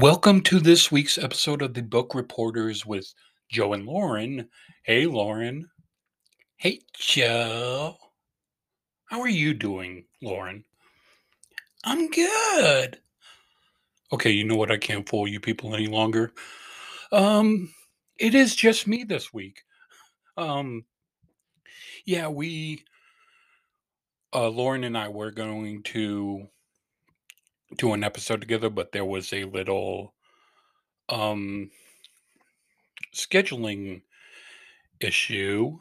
Welcome to this week's episode of the Book Reporters with Joe and Lauren. Hey, Lauren. Hey, Joe. How are you doing, Lauren? I'm good. Okay, you know what? I can't fool you people any longer. Um, it is just me this week. Um, yeah, we, uh, Lauren and I were going to do an episode together, but there was a little, um, scheduling issue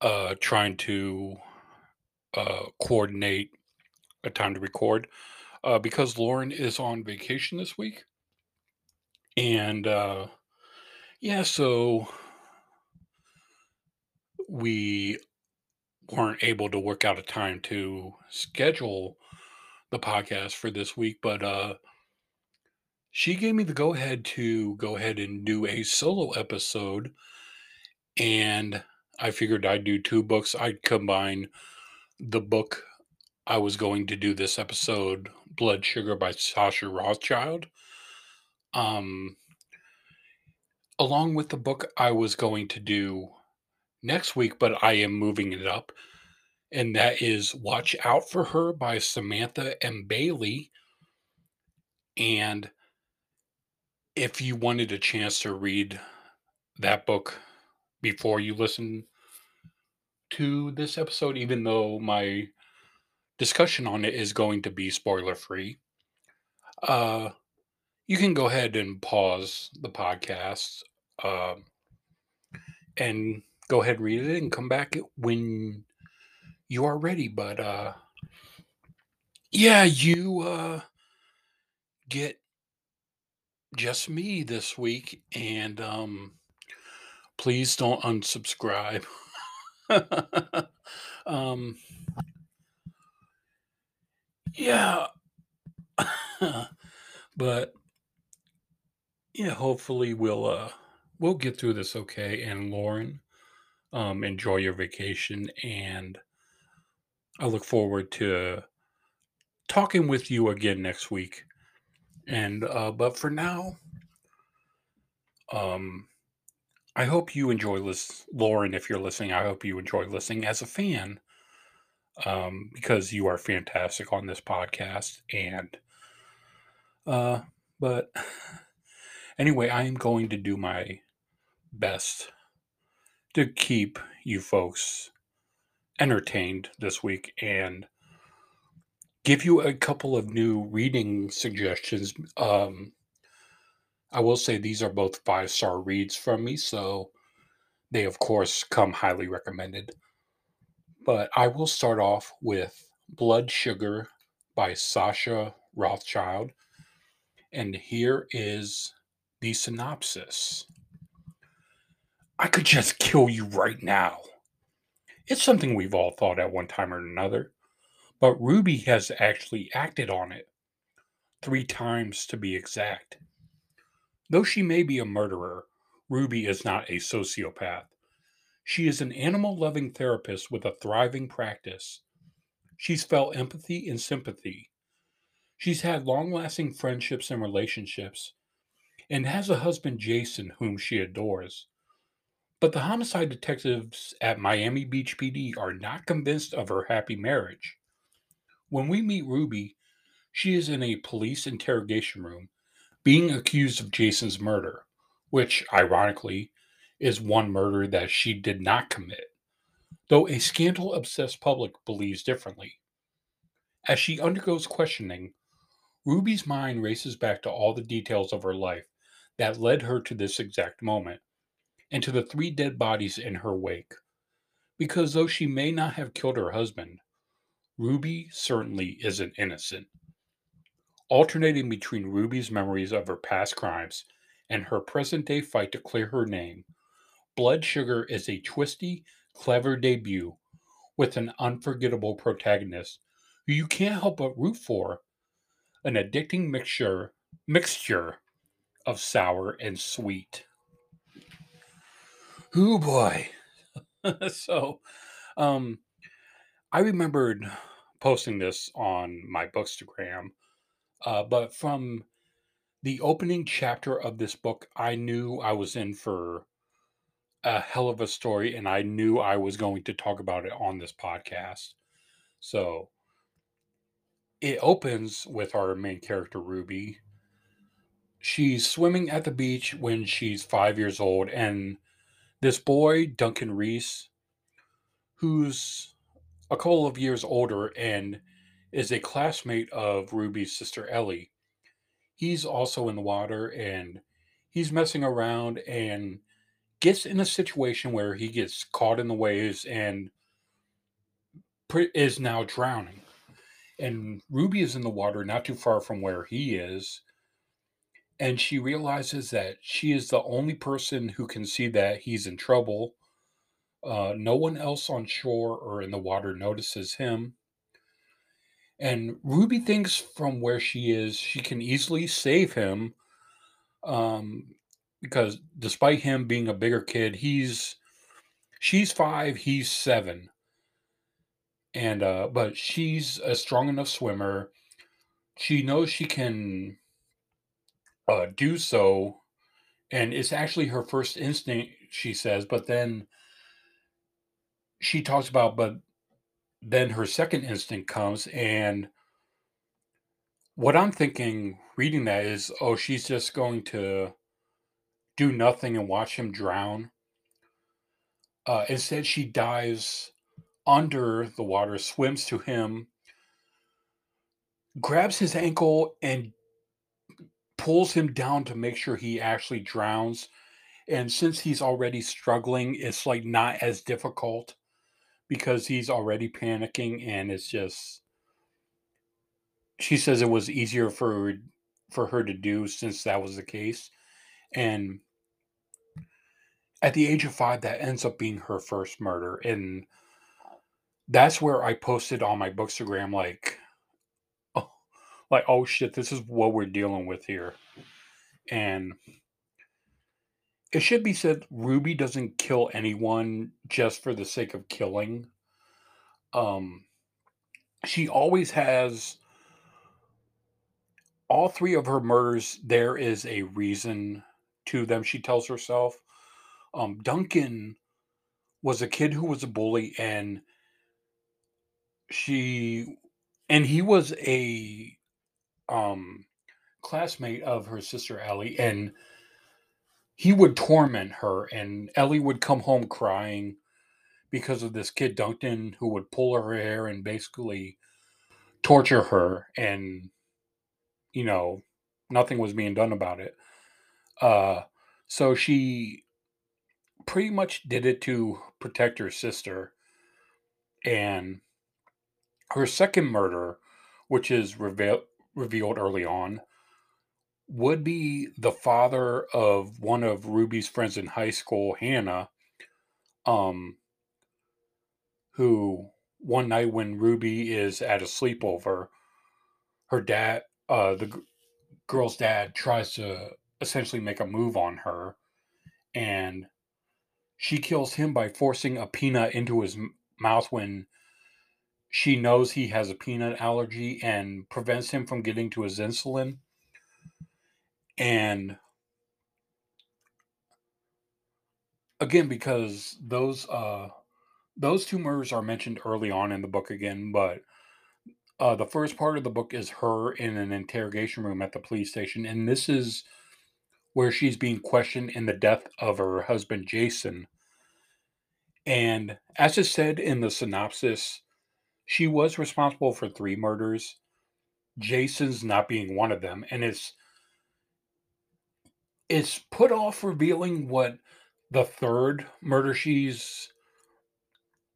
uh trying to uh coordinate a time to record uh because Lauren is on vacation this week. And uh yeah so we weren't able to work out a time to schedule the podcast for this week but uh she gave me the go ahead to go ahead and do a solo episode and I figured I'd do two books. I'd combine the book I was going to do this episode, Blood Sugar by Sascha Rothchild. um, along with the book I was going to do next week, but I am moving it up. And that is Watch Out for Her by Samantha M. Bailey. And if you wanted a chance to read that book before you listen to this episode, even though my discussion on it is going to be spoiler free, uh, you can go ahead and pause the podcast uh, and go ahead and read it and come back when you are ready. But uh, yeah, you uh, get just me this week, and um, please don't unsubscribe. um, yeah, but yeah, hopefully we'll uh, we'll get through this okay. And Lauren, um, enjoy your vacation, and I look forward to talking with you again next week. And uh, but for now, um, I hope you enjoy this, Lauren. If you're listening, I hope you enjoy listening as a fan, um, because you are fantastic on this podcast. And uh, but anyway, I am going to do my best to keep you folks entertained this week and give you a couple of new reading suggestions. Um, I will say these are both five star reads from me, so they, of course, come highly recommended. But I will start off with Blood Sugar by Sascha Rothchild. And here is the synopsis I could just kill you right now. It's something we've all thought at one time or another, but Ruby has actually acted on it. Three times to be exact. Though she may be a murderer, Ruby is not a sociopath. She is an animal loving therapist with a thriving practice. She's felt empathy and sympathy. She's had long lasting friendships and relationships, and has a husband, Jason, whom she adores. But the homicide detectives at Miami Beach PD are not convinced of her happy marriage. When we meet Ruby, she is in a police interrogation room being accused of Jason's murder, which, ironically, is one murder that she did not commit, though a scandal obsessed public believes differently. As she undergoes questioning, Ruby's mind races back to all the details of her life that led her to this exact moment, and to the three dead bodies in her wake. Because though she may not have killed her husband, Ruby certainly isn't innocent. Alternating between Ruby's memories of her past crimes and her present day fight to clear her name, Blood Sugar is a twisty, clever debut with an unforgettable protagonist who you can't help but root for. An addicting mixture mixture of sour and sweet. Oh boy. so um I remembered posting this on my Bookstagram uh, but from the opening chapter of this book, I knew I was in for a hell of a story, and I knew I was going to talk about it on this podcast. So it opens with our main character, Ruby. She's swimming at the beach when she's five years old, and this boy, Duncan Reese, who's a couple of years older and is a classmate of Ruby's sister Ellie. He's also in the water and he's messing around and gets in a situation where he gets caught in the waves and is now drowning. And Ruby is in the water not too far from where he is. And she realizes that she is the only person who can see that he's in trouble. Uh, no one else on shore or in the water notices him. And Ruby thinks from where she is, she can easily save him. Um, because despite him being a bigger kid, he's she's five, he's seven. And uh, but she's a strong enough swimmer. She knows she can uh, do so, and it's actually her first instinct, she says. But then she talks about, but then her second instinct comes, and what I'm thinking reading that is, oh, she's just going to do nothing and watch him drown. Uh, instead, she dives under the water, swims to him, grabs his ankle, and pulls him down to make sure he actually drowns. And since he's already struggling, it's like not as difficult because he's already panicking and it's just she says it was easier for for her to do since that was the case and at the age of five, that ends up being her first murder. And that's where I posted on my Bookstagram, like, like, oh shit, this is what we're dealing with here. And it should be said Ruby doesn't kill anyone just for the sake of killing. Um, she always has all three of her murders, there is a reason to them, she tells herself um, Duncan was a kid who was a bully, and she and he was a um, classmate of her sister Ellie, and he would torment her, and Ellie would come home crying because of this kid Duncan who would pull her hair and basically torture her, and you know nothing was being done about it. Uh, so she pretty much did it to protect her sister. And her second murder, which is revealed revealed early on, would be the father of one of Ruby's friends in high school, Hannah, um, who one night when Ruby is at a sleepover, her dad, uh, the g- girl's dad, tries to essentially make a move on her, and she kills him by forcing a peanut into his mouth when she knows he has a peanut allergy and prevents him from getting to his insulin. And again, because those uh, those two murders are mentioned early on in the book again, but uh, the first part of the book is her in an interrogation room at the police station, and this is where she's being questioned in the death of her husband, Jason. And as is said in the synopsis, she was responsible for three murders, Jason's not being one of them. And it's it's put off revealing what the third murder she's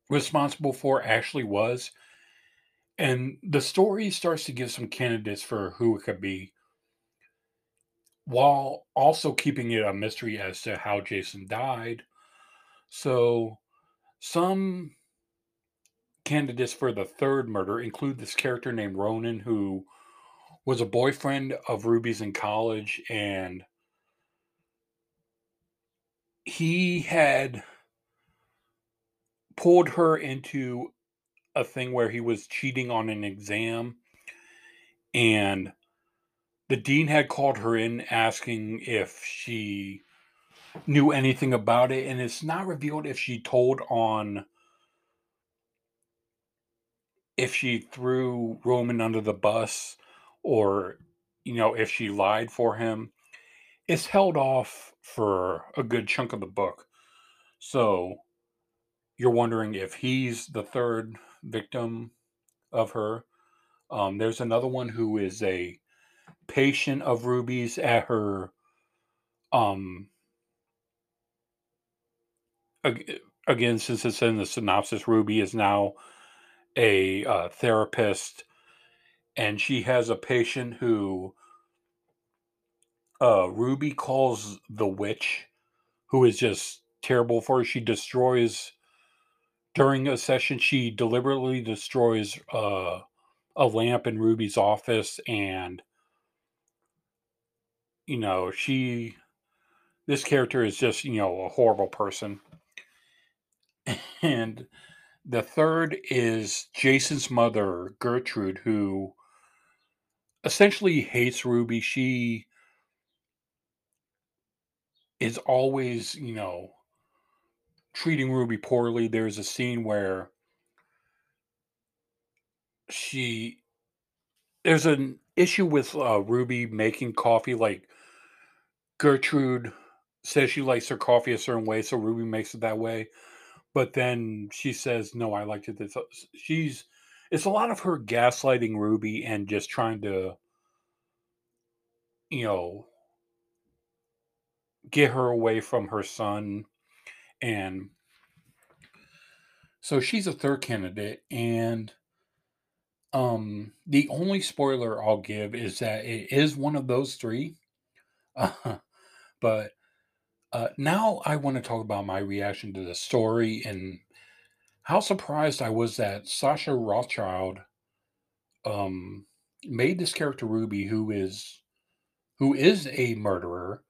responsible for actually was. And the story starts to give some candidates for who it could be while also keeping it a mystery as to how Jason died. So, some candidates for the third murder include this character named Ronan, who was a boyfriend of Ruby's in college, and he had pulled her into a thing where he was cheating on an exam and the dean had called her in asking if she knew anything about it, and it's not revealed if she told on if she threw Roman under the bus or you know if she lied for him. It's held off for a good chunk of the book. So you're wondering if he's the third victim of her. Um, there's another one who is a patient of Ruby's at her um again since it's in the synopsis Ruby is now a uh, therapist and she has a patient who uh, Ruby calls the witch who is just terrible for her she destroys during a session she deliberately destroys uh, a lamp in Ruby's office and you know, she this character is just, you know, a horrible person. And the third is Jason's mother, Gertrude, who essentially hates Ruby. She is always, you know, treating Ruby poorly. There's a scene where she there's an issue with uh, Ruby making coffee like Gertrude says she likes her coffee a certain way, so Ruby makes it that way. But then she says, "No, I liked it this." She's it's a lot of her gaslighting Ruby and just trying to, you know, get her away from her son, and so she's a third candidate. And um, the only spoiler I'll give is that it is one of those three. Uh, but uh, now I want to talk about my reaction to the story and how surprised I was that Sascha Rothchild um, made this character Ruby, who is who is a murderer.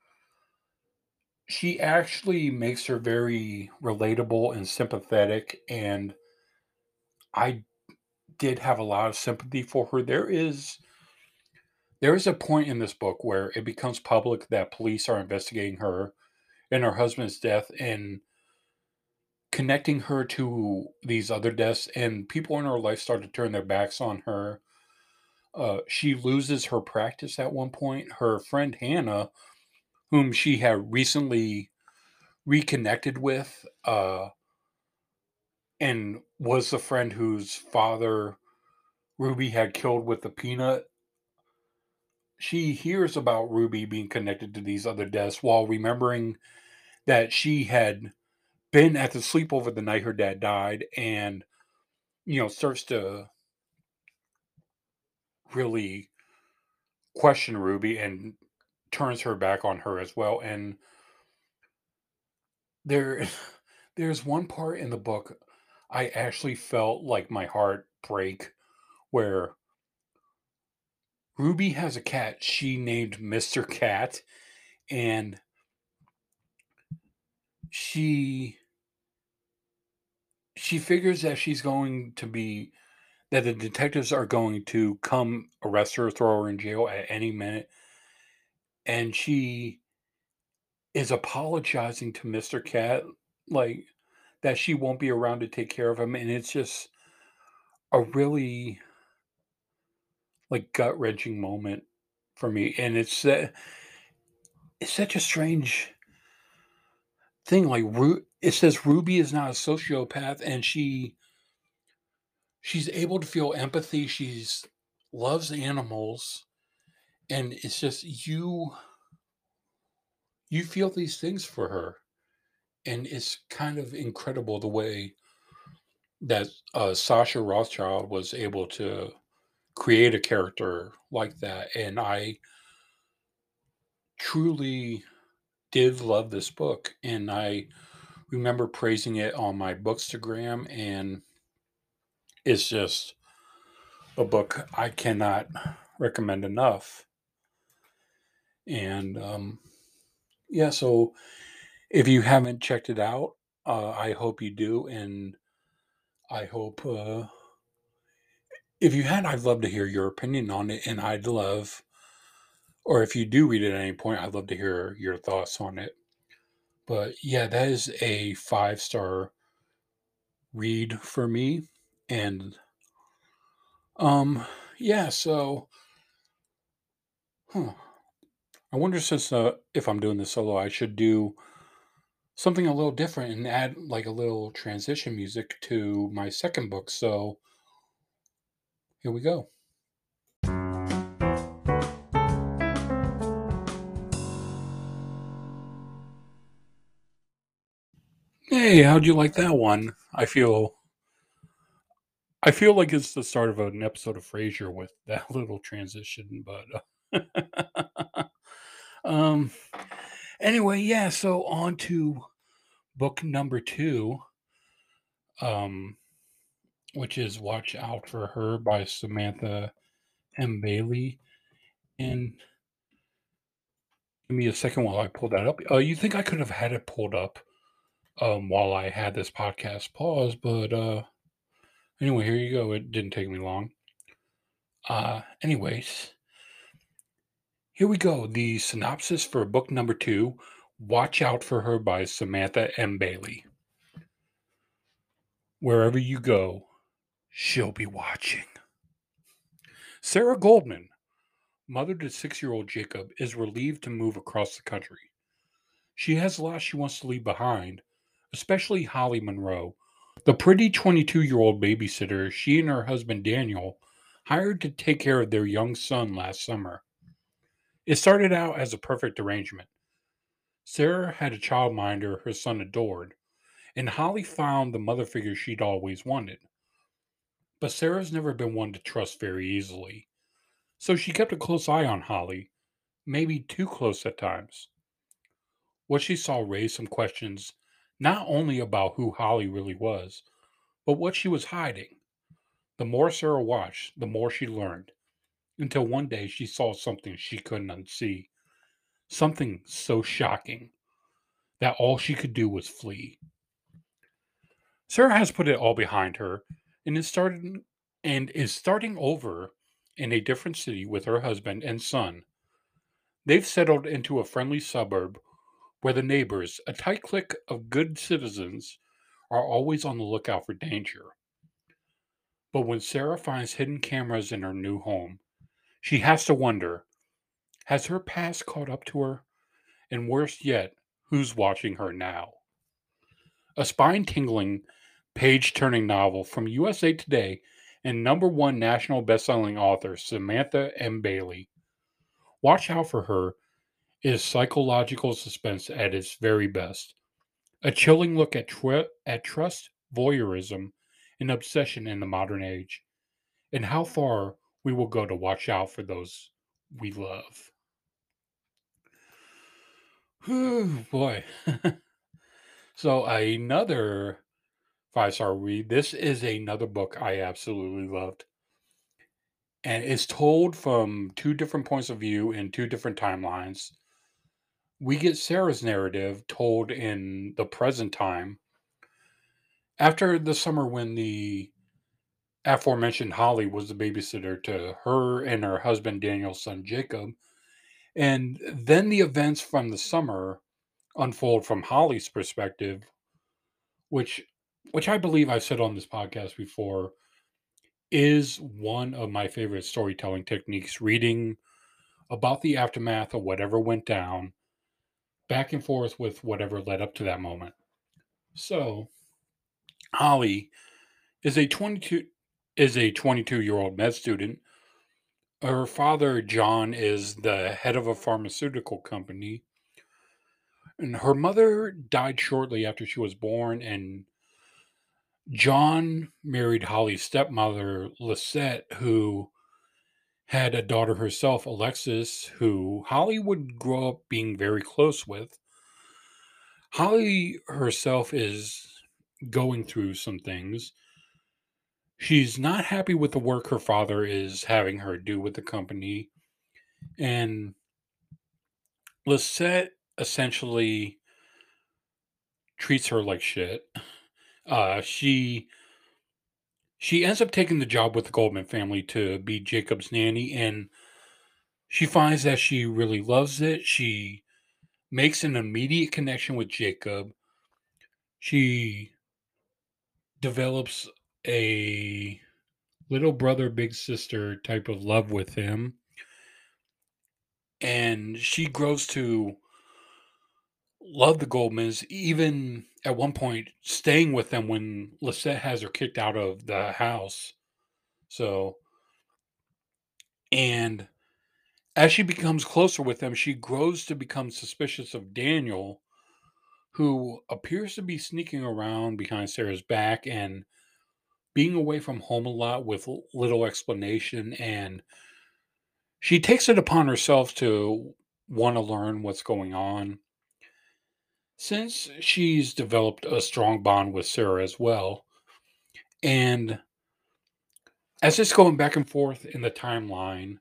She actually makes her very relatable and sympathetic, and I did have a lot of sympathy for her. There is there is a point in this book where it becomes public that police are investigating her and her husband's death and connecting her to these other deaths and people in her life start to turn their backs on her uh, she loses her practice at one point. Her friend hannah whom she had recently reconnected with uh, and was the friend whose father ruby had killed with the peanut she hears about ruby being connected to these other deaths while remembering that she had been at the sleepover the night her dad died and you know starts to really question ruby and turns her back on her as well and there there's one part in the book i actually felt like my heart break where ruby has a cat she named mr cat and she she figures that she's going to be that the detectives are going to come arrest her, throw her in jail at any minute, and she is apologizing to Mr. Cat like that she won't be around to take care of him and it's just a really like gut-wrenching moment for me and it's uh, it's such a strange thing like Ru- it says ruby is not a sociopath and she she's able to feel empathy she's loves animals and it's just you you feel these things for her and it's kind of incredible the way that uh, Sascha Rothchild was able to create a character like that and i truly did love this book and I remember praising it on my bookstagram and it's just a book I cannot recommend enough. And um, yeah, so if you haven't checked it out, uh, I hope you do. And I hope uh, if you had, I'd love to hear your opinion on it. And I'd love or if you do read it at any point, I'd love to hear your thoughts on it. But yeah, that is a five star read for me. And um yeah, so huh. I wonder since uh, if I'm doing this solo, I should do something a little different and add like a little transition music to my second book. So here we go. Hey, how'd you like that one? I feel I feel like it's the start of an episode of Frasier with that little transition, but uh, um anyway, yeah, so on to book number 2 um which is Watch Out for Her by Samantha M. Bailey. And give me a second while I pull that up. Uh, you think I could have had it pulled up um, while I had this podcast pause, but uh, anyway, here you go. It didn't take me long. Uh, anyways, here we go. The synopsis for book number two Watch Out for Her by Samantha M. Bailey. Wherever you go, she'll be watching. Sarah Goldman, mother to six year old Jacob, is relieved to move across the country. She has a lot she wants to leave behind, especially Holly Monroe, the pretty 22 year old babysitter she and her husband Daniel hired to take care of their young son last summer. It started out as a perfect arrangement. Sarah had a childminder her son adored, and Holly found the mother figure she'd always wanted. But Sarah's never been one to trust very easily, so she kept a close eye on Holly, maybe too close at times. What she saw raised some questions not only about who Holly really was, but what she was hiding. The more Sarah watched, the more she learned, until one day she saw something she couldn't unsee. Something so shocking that all she could do was flee. Sarah has put it all behind her and is starting and is starting over in a different city with her husband and son. They've settled into a friendly suburb where the neighbors, a tight clique of good citizens, are always on the lookout for danger. But when Sarah finds hidden cameras in her new home, she has to wonder has her past caught up to her? And worse yet, who's watching her now? A spine tingling, page turning novel from USA Today and number one national best-selling author Samantha M. Bailey. Watch out for her is psychological suspense at its very best. A chilling look at, tr- at trust, voyeurism, and obsession in the modern age, and how far we will go to watch out for those we love. Whew, boy. so, another five star read. This is another book I absolutely loved. And it's told from two different points of view in two different timelines we get Sarah's narrative told in the present time after the summer when the aforementioned Holly was the babysitter to her and her husband Daniel's son Jacob. And then the events from the summer unfold from Holly's perspective, which which I believe I've said on this podcast before is one of my favorite storytelling techniques, reading about the aftermath of whatever went down back and forth with whatever led up to that moment. So, Holly is a 22 is a 22 year old med student. Her father, John, is the head of a pharmaceutical company. And her mother died shortly after she was born, and John married Holly's stepmother, Lisette, who had a daughter herself, Alexis, who Holly would grow up being very close with. Holly herself is going through some things. She's not happy with the work her father is having her do with the company. And Lisette essentially treats her like shit. Uh, she she ends up taking the job with the Goldman family to be Jacob's nanny, and she finds that she really loves it. She makes an immediate connection with Jacob. She develops a little brother, big sister type of love with him. And she grows to love the Goldmans, even at one point staying with them when Lisette has her kicked out of the house. So, and as she becomes closer with them, she grows to become suspicious of Daniel, who appears to be sneaking around behind Sarah's back and being away from home a lot with little explanation. And she takes it upon herself to want to learn what's going on. Since she's developed a strong bond with Sarah as well, and as it's going back and forth in the timeline,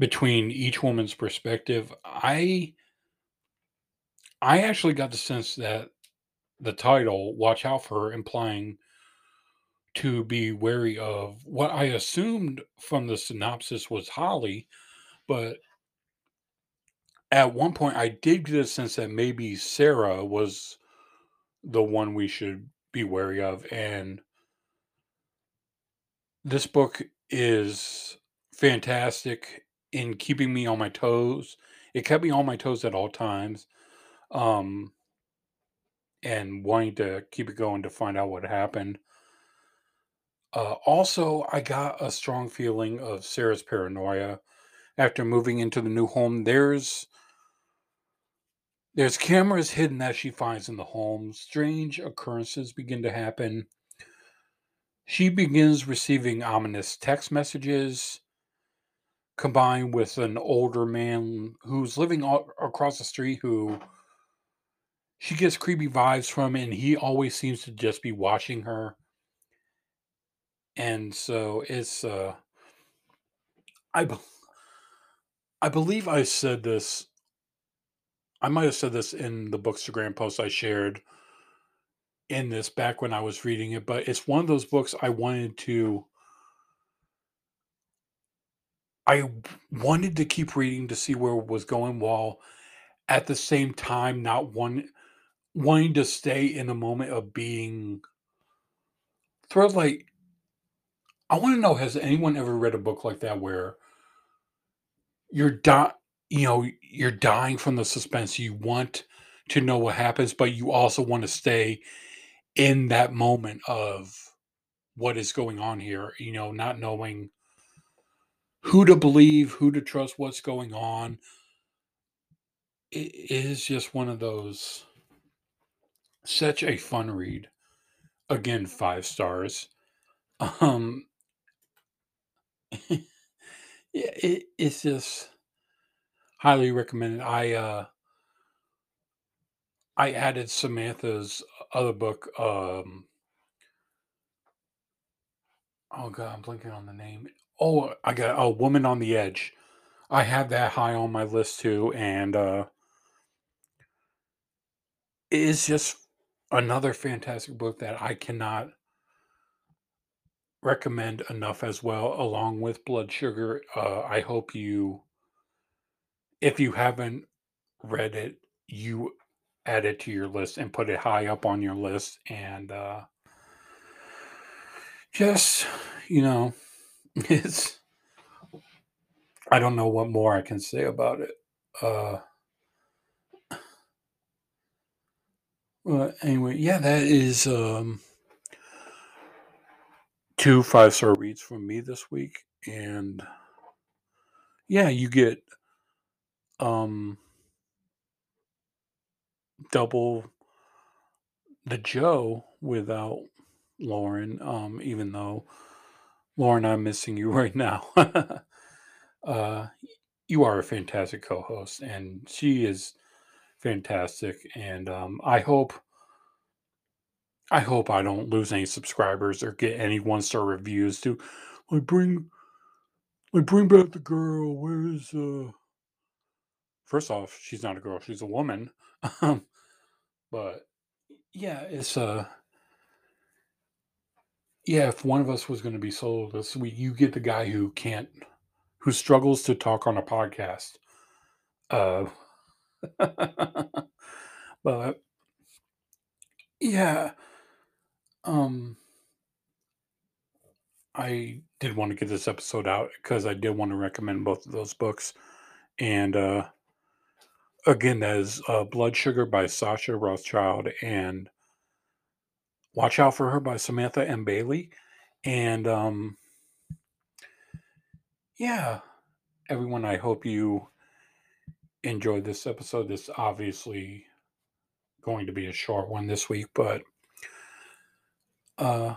between each woman's perspective, I I actually got the sense that the title "Watch Out for Her" implying to be wary of what I assumed from the synopsis was Holly, but at one point I did get a sense that maybe Sarah was the one we should be wary of, and this book is fantastic in keeping me on my toes. It kept me on my toes at all times. Um, and wanting to keep it going to find out what happened. Uh, also, I got a strong feeling of Sarah's paranoia after moving into the new home. There's there's cameras hidden that she finds in the home. Strange occurrences begin to happen. She begins receiving ominous text messages combined with an older man who's living across the street who she gets creepy vibes from and he always seems to just be watching her and so it's uh i be- i believe i said this i might have said this in the bookstagram post i shared in this back when i was reading it but it's one of those books i wanted to I wanted to keep reading to see where it was going while at the same time not one wanting to stay in the moment of being thrilled. Like, I want to know has anyone ever read a book like that where you're you know, you're dying from the suspense. You want to know what happens, but you also want to stay in that moment of what is going on here, you know, not knowing who to believe, who to trust, what's going on. It is just one of those such a fun read. Again, five stars. Um yeah, it, it's just highly recommended. I uh I added Samantha's other book, um oh god, I'm blinking on the name. Oh, I got a Woman on the Edge. I have that high on my list too, and uh, it is just another fantastic book that I cannot recommend enough as well, along with Blood Sugar. Uh, I hope you, if you haven't read it, you add it to your list and put it high up on your list, and uh, just you know, it's I don't know what more I can say about it. Uh, well, anyway, yeah, that is um, two five star reads from me this week, and yeah, you get um double the Joe without Lauren. Um, even though Lauren, I'm missing you right now. uh, you are a fantastic co-host, and she is fantastic. And um, I hope, I hope I don't lose any subscribers or get any one-star reviews. To like bring, like bring back the girl. Where's uh? First off, she's not a girl; she's a woman. Um, but yeah, it's uh yeah, if one of us was going to be sold, this week, you get the guy who can't who struggles to talk on a podcast. Uh, but yeah, um, I did want to get this episode out because I did want to recommend both of those books. And uh, again, that is uh, Blood Sugar by Sascha Rothchild and Watch Out for Her by Samantha M. Bailey. And um, yeah, everyone, I hope you enjoyed this episode. This obviously going to be a short one this week, but uh,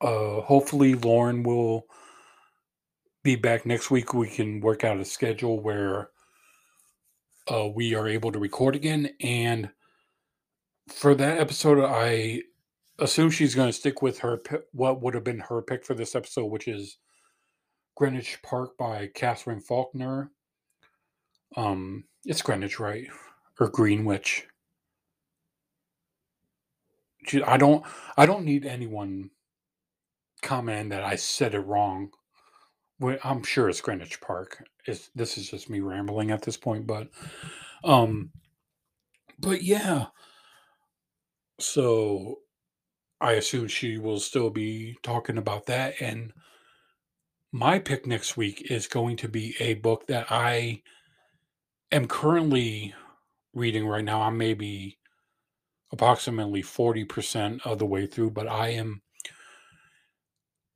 uh, hopefully Lauren will be back next week. We can work out a schedule where uh, we are able to record again. And for that episode, I assume she's going to stick with her what would have been her pick for this episode, which is Greenwich Park by Katherine Faulkner. Um, it's Greenwich, right? Or Greenwich. I don't. I don't need anyone comment that I said it wrong. I'm sure it's Greenwich Park. It's, this is just me rambling at this point, but um, but yeah. So I assume she will still be talking about that. And my pick next week is going to be a book that I am currently reading right now. I'm maybe approximately 40% of the way through, but I am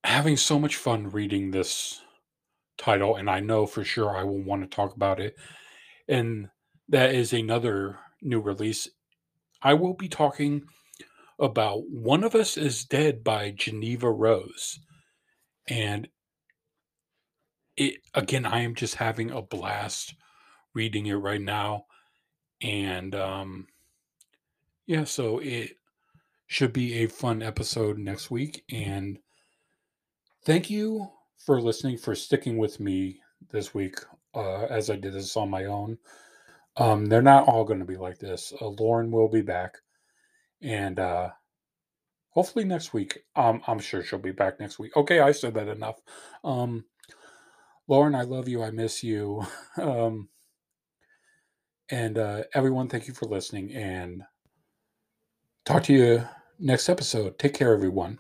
having so much fun reading this title, and I know for sure I will want to talk about it. And that is another new release. I will be talking about One of Us is Dead by Jeneva Rose. And it again, I am just having a blast reading it right now. And um yeah, so it should be a fun episode next week. And thank you for listening, for sticking with me this week uh, as I did this on my own. Um, they're not all going to be like this. Uh, Lauren will be back, and uh, hopefully next week. Um, I'm sure she'll be back next week. Okay, I said that enough. Um, Lauren, I love you. I miss you. um, and uh, everyone, thank you for listening. And talk to you next episode. Take care, everyone.